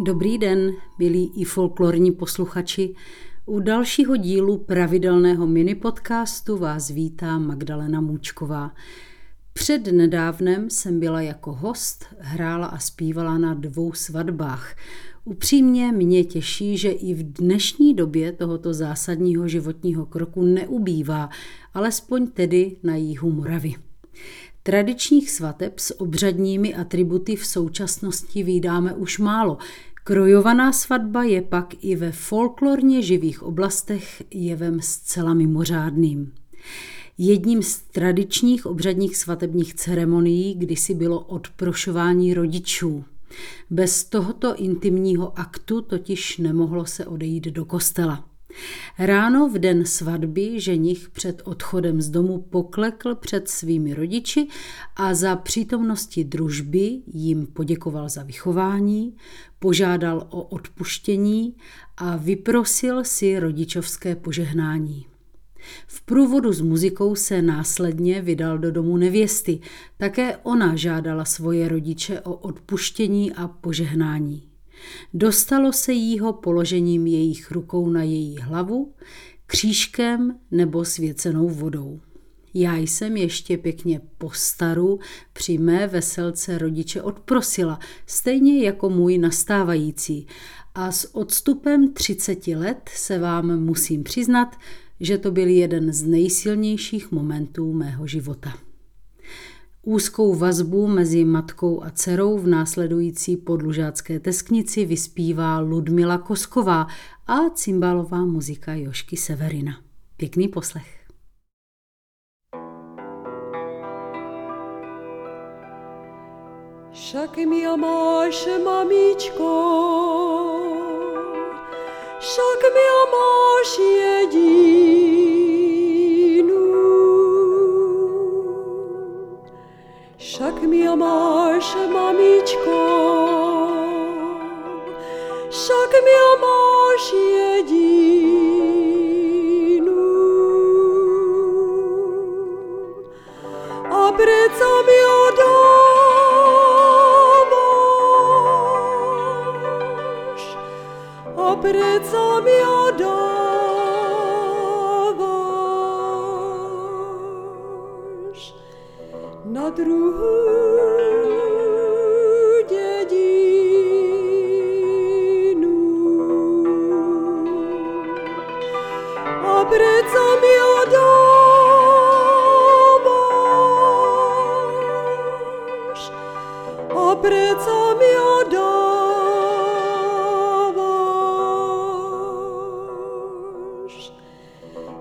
Dobrý den, milí i folklorní posluchači. U dalšího dílu pravidelného minipodcastu vás vítá Magdalena Můčková. Před nedávnem jsem byla jako host, hrála a zpívala na dvou svatbách. Upřímně mě těší, že i v dnešní době tohoto zásadního životního kroku neubývá, alespoň tedy na jihu Moravy. Tradičních svateb s obřadními atributy v současnosti vydáme už málo. Krojovaná svatba je pak i ve folklorně živých oblastech jevem zcela mimořádným. Jedním z tradičních obřadních svatebních ceremonií kdysi bylo odprošování rodičů. Bez tohoto intimního aktu totiž nemohlo se odejít do kostela. Ráno v den svatby ženich před odchodem z domu poklekl před svými rodiči a za přítomnosti družby jim poděkoval za vychování, požádal o odpuštění a vyprosil si rodičovské požehnání. V průvodu s muzikou se následně vydal do domu nevěsty. Také ona žádala svoje rodiče o odpuštění a požehnání. Dostalo se jího položením jejich rukou na její hlavu, křížkem nebo svěcenou vodou. Já jsem ještě pěkně po staru při mé veselce rodiče odprosila, stejně jako můj nastávající. A s odstupem 30 let se vám musím přiznat, že to byl jeden z nejsilnějších momentů mého života. Úzkou vazbu mezi matkou a dcerou v následující podlužácké tesknici vyspívá Ludmila Kosková a cymbalová muzika Jošky Severina. Pěkný poslech. Však mi máš, mamičko, však mi máš jedin. Však mi máš jedinu. A preca mi odávaš, a preca mi odávaš, na druhou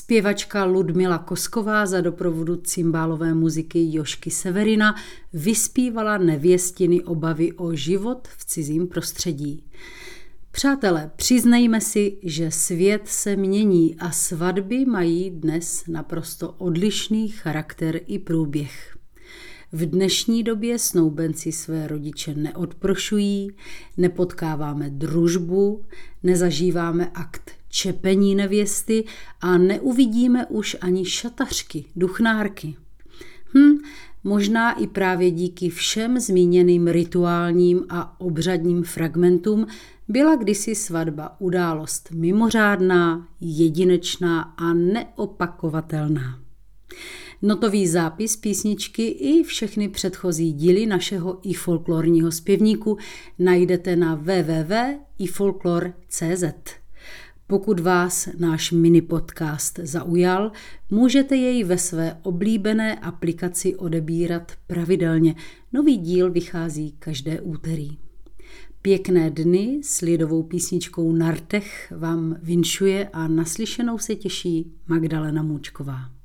Zpěvačka Ludmila Kosková za doprovodu cymbálové muziky Jošky Severina vyspívala nevěstiny obavy o život v cizím prostředí. Přátelé, přiznejme si, že svět se mění a svatby mají dnes naprosto odlišný charakter i průběh. V dnešní době snoubenci své rodiče neodprošují, nepotkáváme družbu, nezažíváme akt čepení nevěsty a neuvidíme už ani šatařky, duchnárky. Hm, možná i právě díky všem zmíněným rituálním a obřadním fragmentům byla kdysi svatba událost mimořádná, jedinečná a neopakovatelná. Notový zápis písničky i všechny předchozí díly našeho i folklorního zpěvníku najdete na www.ifolklor.cz. Pokud vás náš mini podcast zaujal, můžete jej ve své oblíbené aplikaci odebírat pravidelně. Nový díl vychází každé úterý. Pěkné dny s lidovou písničkou Nartech vám vinšuje a naslyšenou se těší Magdalena Můčková.